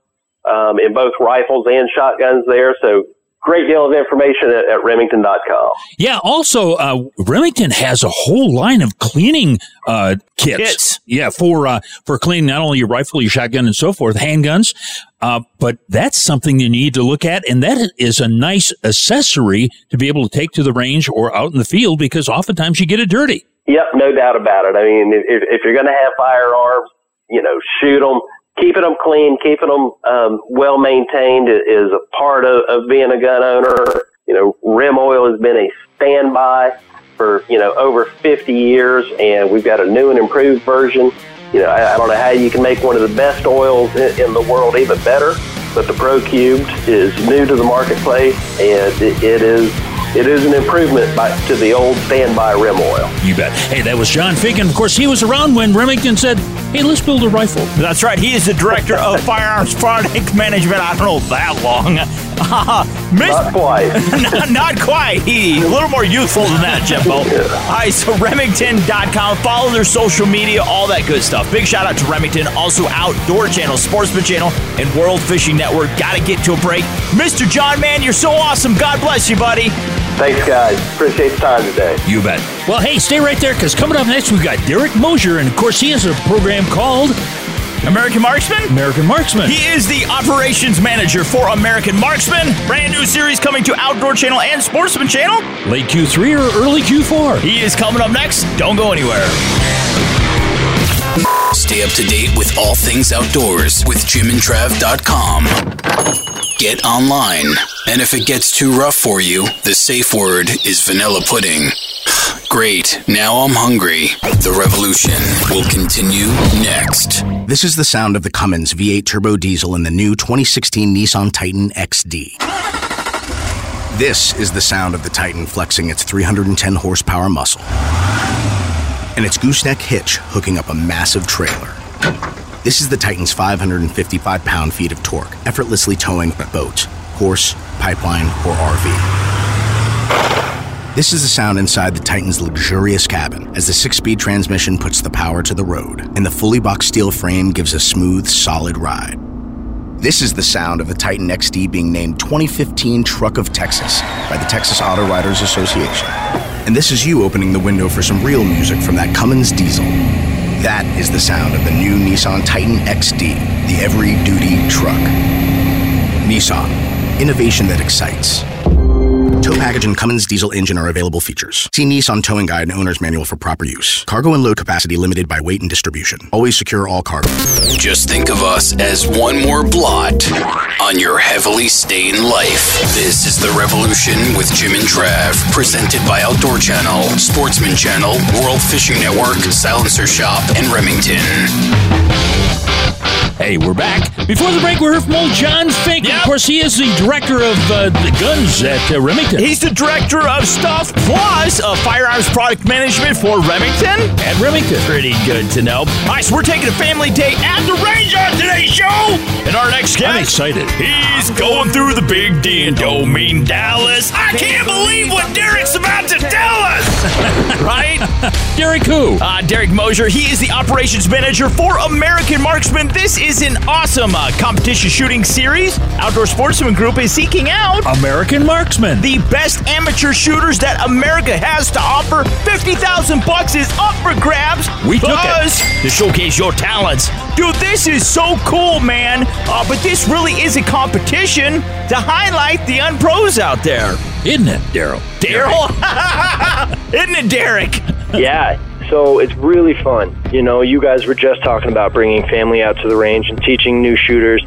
um, in both rifles and shotguns there. So great deal of information at, at Remington.com. Yeah. Also, uh, Remington has a whole line of cleaning uh, kits. Kits. Yeah, for uh, for cleaning not only your rifle, your shotgun, and so forth, handguns. Uh, but that's something you need to look at, and that is a nice accessory to be able to take to the range or out in the field because oftentimes you get it dirty. Yep, no doubt about it. I mean, if, if you're going to have firearms, you know, shoot them. Keeping them clean, keeping them um, well maintained is a part of, of being a gun owner. You know, Rem Oil has been a standby for you know over 50 years, and we've got a new and improved version. You know, I, I don't know how you can make one of the best oils in, in the world even better, but the Pro Cubed is new to the marketplace, and it, it is it is an improvement by, to the old standby Rem Oil. You bet. Hey, that was John Fink, of course, he was around when Remington said, "Hey, let's build a rifle." That's right. He is the director of <laughs> firearms product management. I don't know that long. Uh, <laughs> Miss- Not quite. <laughs> not, not quite. He a little more youthful than that, Jimbo. All right, so Remington.com. Follow their social media, all that good stuff. Big shout out to Remington, also Outdoor Channel, Sportsman Channel, and World Fishing Network. Got to get to a break. Mr. John, man, you're so awesome. God bless you, buddy. Thanks, guys. Appreciate the time today. You bet. Well, hey, stay right there because coming up next, we've got Derek Mosier, and of course, he has a program called American Marksman? American Marksman. He is the operations manager for American Marksman. Brand new series coming to Outdoor Channel and Sportsman Channel. Late Q3 or early Q4. He is coming up next. Don't go anywhere. Stay up to date with all things outdoors with jimandtrav.com. Get online. And if it gets too rough for you, the safe word is vanilla pudding. <sighs> Great. Now I'm hungry. The revolution will continue next. This is the sound of the Cummins V8 turbo diesel in the new 2016 Nissan Titan XD. This is the sound of the Titan flexing its 310 horsepower muscle and its gooseneck hitch hooking up a massive trailer. This is the Titan's 555 pound feet of torque, effortlessly towing a boat, horse, pipeline, or RV. This is the sound inside the Titan's luxurious cabin as the six speed transmission puts the power to the road and the fully boxed steel frame gives a smooth, solid ride. This is the sound of the Titan XD being named 2015 Truck of Texas by the Texas Auto Writers Association. And this is you opening the window for some real music from that Cummins diesel. That is the sound of the new Nissan Titan XD, the every duty truck. Nissan, innovation that excites. Tow package and Cummins diesel engine are available features. See Nissan Towing Guide and Owner's Manual for proper use. Cargo and load capacity limited by weight and distribution. Always secure all cargo. Just think of us as one more blot on your heavily stained life. This is The Revolution with Jim and Trav, presented by Outdoor Channel, Sportsman Channel, World Fishing Network, Silencer Shop, and Remington. Hey, we're back. Before the break, we heard from old John Fink. Of course, he is the director of uh, the guns at uh, Remington. He's the director of Stuff Plus, uh, firearms product management for Remington. At Remington. Pretty good to know. All right, so we're taking a family day at the range on today's show. And our next guest. I'm excited. He's going through the big D and Domain Dallas. I can't believe what Derek's about to tell us. <laughs> right? Derek who? Uh, Derek Mosier. He is the operations manager for American Marksman. This is an awesome uh, competition shooting series. Outdoor Sportsman Group is seeking out American Marksman, the best amateur shooters that America has to offer. Fifty thousand bucks is up for grabs. We took it. to showcase your talents, dude. This is so cool, man. Uh, but this really is a competition to highlight the unpros out there, isn't it, Daryl? Daryl, <laughs> isn't it, Derek? yeah. So it's really fun. You know, you guys were just talking about bringing family out to the range and teaching new shooters.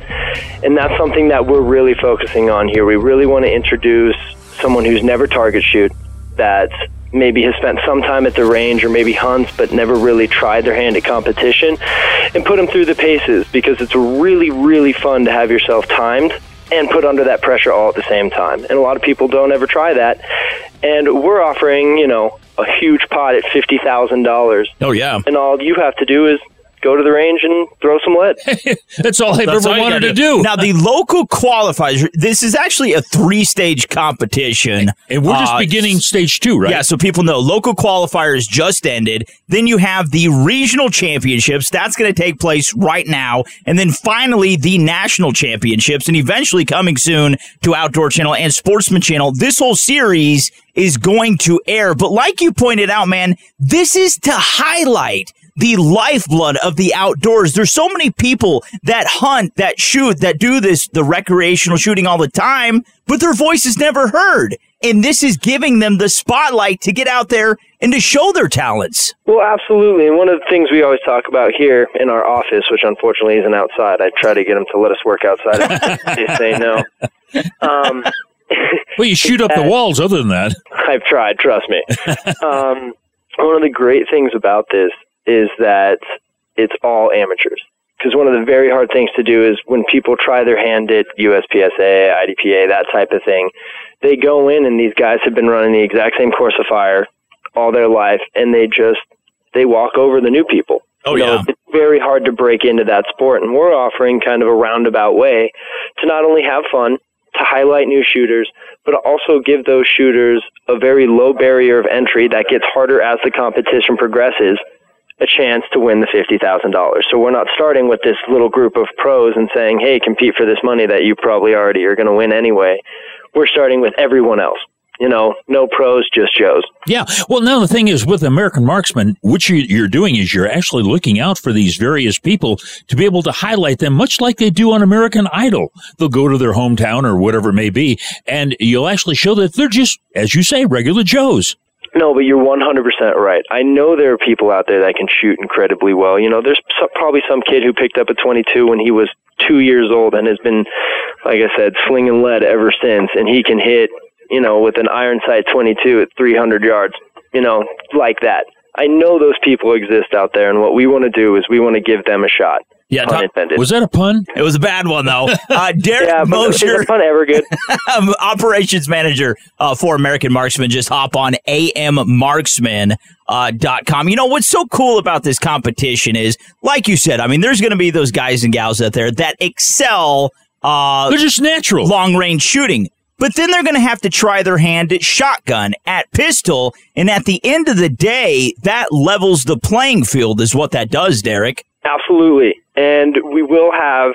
And that's something that we're really focusing on here. We really want to introduce someone who's never target shoot, that maybe has spent some time at the range or maybe hunts but never really tried their hand at competition and put them through the paces because it's really, really fun to have yourself timed and put under that pressure all at the same time. And a lot of people don't ever try that. And we're offering, you know, a huge pot at fifty thousand dollars. Oh yeah. And all you have to do is go to the range and throw some lead. <laughs> That's all I've That's ever all wanted gotta to do. Now, the local qualifiers, this is actually a three stage competition. And we're just Uh, beginning stage two, right? Yeah, so people know local qualifiers just ended. Then you have the regional championships. That's going to take place right now. And then finally, the national championships, and eventually coming soon to Outdoor Channel and Sportsman Channel. This whole series is going to air. But like you pointed out, man, this is to highlight the lifeblood of the outdoors. There's so many people that hunt, that shoot, that do this, the recreational shooting all the time, but their voice is never heard. And this is giving them the spotlight to get out there and to show their talents. Well, absolutely. And one of the things we always talk about here in our office, which unfortunately isn't outside, I try to get them to let us work outside. they say no. Um, <laughs> well, you shoot up the <laughs> walls. Other than that, I've tried. Trust me. um, one of the great things about this is that it's all amateurs. Because one of the very hard things to do is when people try their hand at USPSA, IDPA, that type of thing, they go in and these guys have been running the exact same course of fire all their life, and they just they walk over the new people. Oh You know, yeah. It's very hard to break into that sport, and we're offering kind of a roundabout way to not only have fun, to highlight new shooters, but also give those shooters a very low barrier of entry that gets harder as the competition progresses a chance to win the $50,000. So we're not starting with this little group of pros and saying, hey, compete for this money that you probably already are going to win anyway. We're starting with everyone else. You know, no pros, just Joes. Yeah. Well, now the thing is with American Marksman, what you, you're doing is you're actually looking out for these various people to be able to highlight them, much like they do on American Idol. They'll go to their hometown or whatever it may be, and you'll actually show that they're just, as you say, regular Joes. No, but you're 100% right. I know there are people out there that can shoot incredibly well. You know, there's probably some kid who picked up a 22 when he was two years old and has been, like I said, slinging lead ever since, and he can hit, you know, with an iron sight 22 at 300 yards, you know, like that. I know those people exist out there, and what we want to do is we want to give them a shot. Yeah, pun intended. Was that a pun? It was a bad one though. <laughs> Uh, Derek yeah, Mosher, is a pun ever good? <laughs> um, operations manager uh, for American Marksman. Just hop on ammarksman.com. Uh, dot com. you know what's so cool about this competition is, like you said, I mean, there's going to be those guys and gals out there that excel. Uh, They're just natural. long range shooting. But then they're going to have to try their hand at shotgun, at pistol, and at the end of the day, that levels the playing field. Is what that does, Derek. Absolutely. And we will have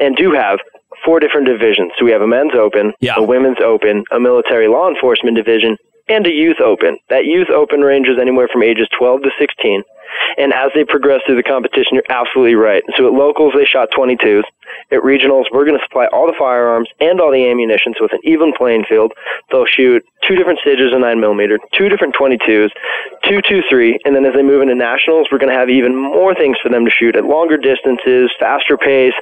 and do have four different divisions. So we have a men's open, a women's open, a military law enforcement division, and a youth open. That youth open ranges anywhere from ages 12 to 16. And as they progress through the competition, you're absolutely right. So at locals, they shot 22s. At regionals, we're going to supply all the firearms and all the ammunition, so it's an even playing field. They'll shoot two different stages of 9mm, two different 22s, two, two, three, and then as they move into nationals, we're going to have even more things for them to shoot at longer distances, faster pace.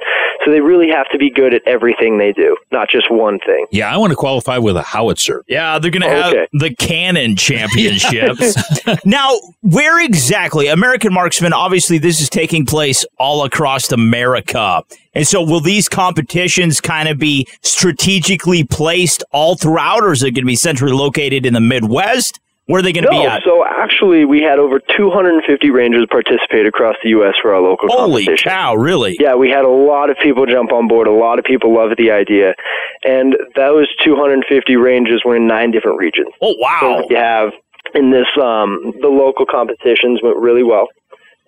So they really have to be good at everything they do, not just one thing. Yeah, I want to qualify with a howitzer. Yeah, they're going to oh, have Okay. the Cannon Championships. <laughs> now, where exactly? American Marksman, obviously, this is taking place all across America. And so, will these competitions kind of be strategically placed all throughout, or is it going to be centrally located in the Midwest? Where are they going to No, be at? so actually, we had over 250 rangers participate across the U.S. for our local Holy competition. Holy cow, really? Yeah, we had a lot of people jump on board. A lot of people loved the idea. And those 250 rangers were in nine different regions. Oh, wow. So we have in this, um, the local competitions went really well.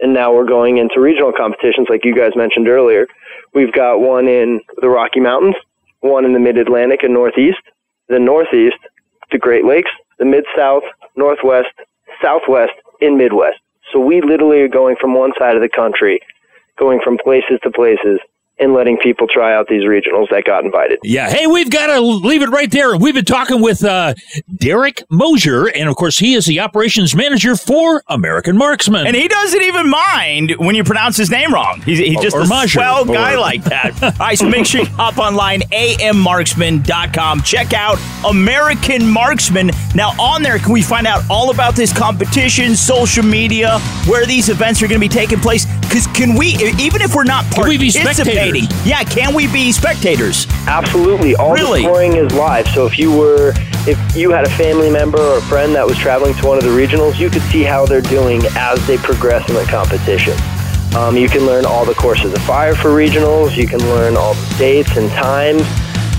And now we're going into regional competitions, like you guys mentioned earlier. We've got one in the Rocky Mountains, one in the Mid Atlantic and Northeast, the Northeast, the Great Lakes, the Mid South, Northwest, Southwest, and Midwest. So we literally are going from one side of the country, going from places to places, and letting people try out these regionals that got invited. Yeah. Hey, we've got to leave it right there. We've been talking with uh, Derek Mosier, and of course, he is the operations manager for American Marksman. And he doesn't even mind when you pronounce his name wrong. He's, he's just Or a Mosier, swell guy like that. <laughs> All right, so make sure you hop online, ammarksman.com. Check out American Marksman. Now, on there, can we find out all about this competition, social media, where these events are going to be taking place? Because can we, even if we're not Can we be participating, spectators? yeah, can we be spectators? Absolutely. All Really? the scoring is live. So if you were, if you had a family member or a friend that was traveling to one of the regionals, you could see how they're doing as they progress in the competition. Um, you can learn all the courses of fire for regionals. You can learn all the dates and times.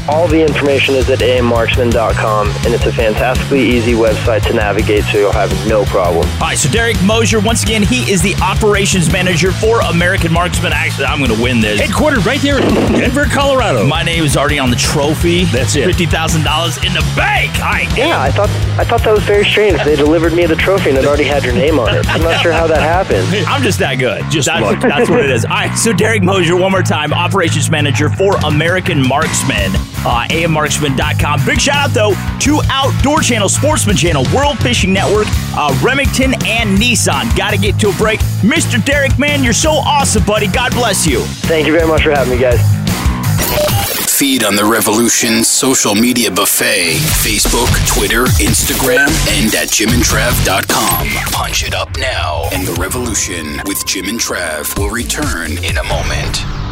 All the information is at ammarksman.com, and it's a fantastically easy website to navigate, so you'll have no problem. All right, so Derek Mosier, once again, he is the operations manager for American Marksman. Actually, I'm going to win this. Headquartered right there in Denver, Colorado. My name is already on the trophy. That's it. Fifty thousand dollars in the bank. I Yeah, I thought I thought that was very strange. They delivered me the trophy and it already had your name on it. I'm not sure how that happened. <laughs> I'm just that good. Just that's, luck. that's what it is. All right, so Derek Mosier, one more time, operations manager for American Marksman, uh, ammarksman.com. Big shout out, though, to Outdoor Channel, Sportsman Channel, World Fishing Network, uh, Remington, and Nissan. Got to get to a break. Mr. Derek, man, you're so awesome, buddy. God bless you. Thank you very much for having me, guys. Feed on the Revolution social media buffet Facebook, Twitter, Instagram, and at jimandtrav.com. Punch it up now. And the Revolution with Jim and Trav will return in a moment.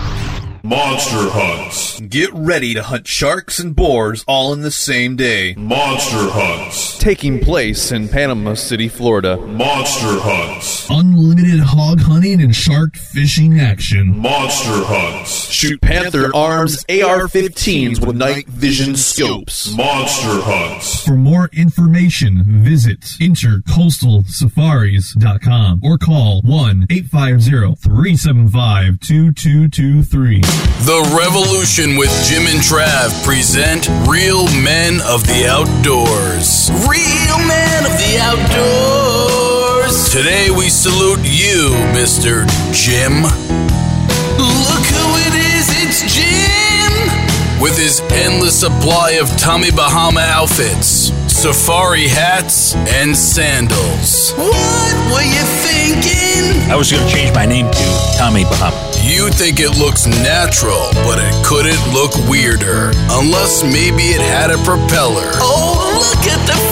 Monster Hunts. Get ready to hunt sharks and boars all in the same day. Monster Hunts. Taking place in Panama City, Florida. Monster Hunts. Unlimited hog hunting and shark fishing action. Monster Hunts. Shoot Panther Arms AR 15s with night vision scopes. Monster Hunts. For more information, visit intercoastalsafaris.com or call 1 850 375 2223. The Revolution with Jim and Trav present Real Men of the Outdoors. Real Men of the Outdoors. Today we salute you, Mr. Jim. Look who it is, it's Jim! With his endless supply of Tommy Bahama outfits, safari hats, and sandals. What were you thinking? I was going to change my name to Tommy Bahama. You think it looks natural, but it couldn't look weirder. Unless maybe it had a propeller. Oh, look at the freak!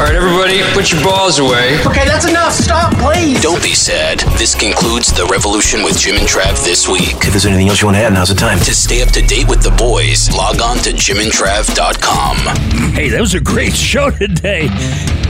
All right, everybody, put your balls away. Okay, that's enough. Stop, please. Don't be sad. This concludes the revolution with Jim and Trav this week. If there's anything else you want to add, now's the time. To stay up to date with the boys, log on to jimandtrav.com. Hey, that was a great show today.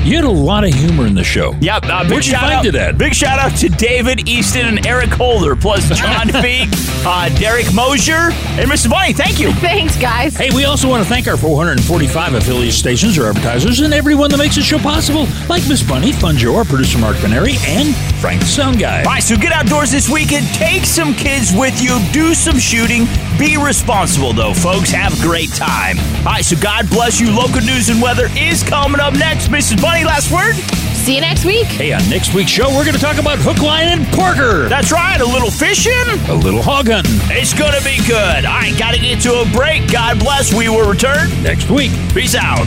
You had a lot of humor in the show. Yep. Uh, big Where'd you shout find out, it at? Big shout out to David Easton and Eric Holder, plus John <laughs> Feig, uh, Derek Mosier, and Mr. Bunny. Thank you. Thanks, guys. Hey, we also want to thank our 445 affiliate stations or advertisers and everyone that makes the show possible, like Miss Bunny, Funjo, our producer Mark Paneri, and Frank the Sound Guy. All right, so get outdoors this weekend. Take some kids with you. Do some shooting. Be responsible, though, folks. Have a great time. All right, so God bless you. Local news and weather is coming up next. Mrs. Bunny, last word? See you next week. Hey, on next week's show, we're going to talk about hook, line, and porker. That's right. A little fishing. A little hog hunting. It's going to be good. All right, got to get to a break. God bless. We will return next week. Peace out.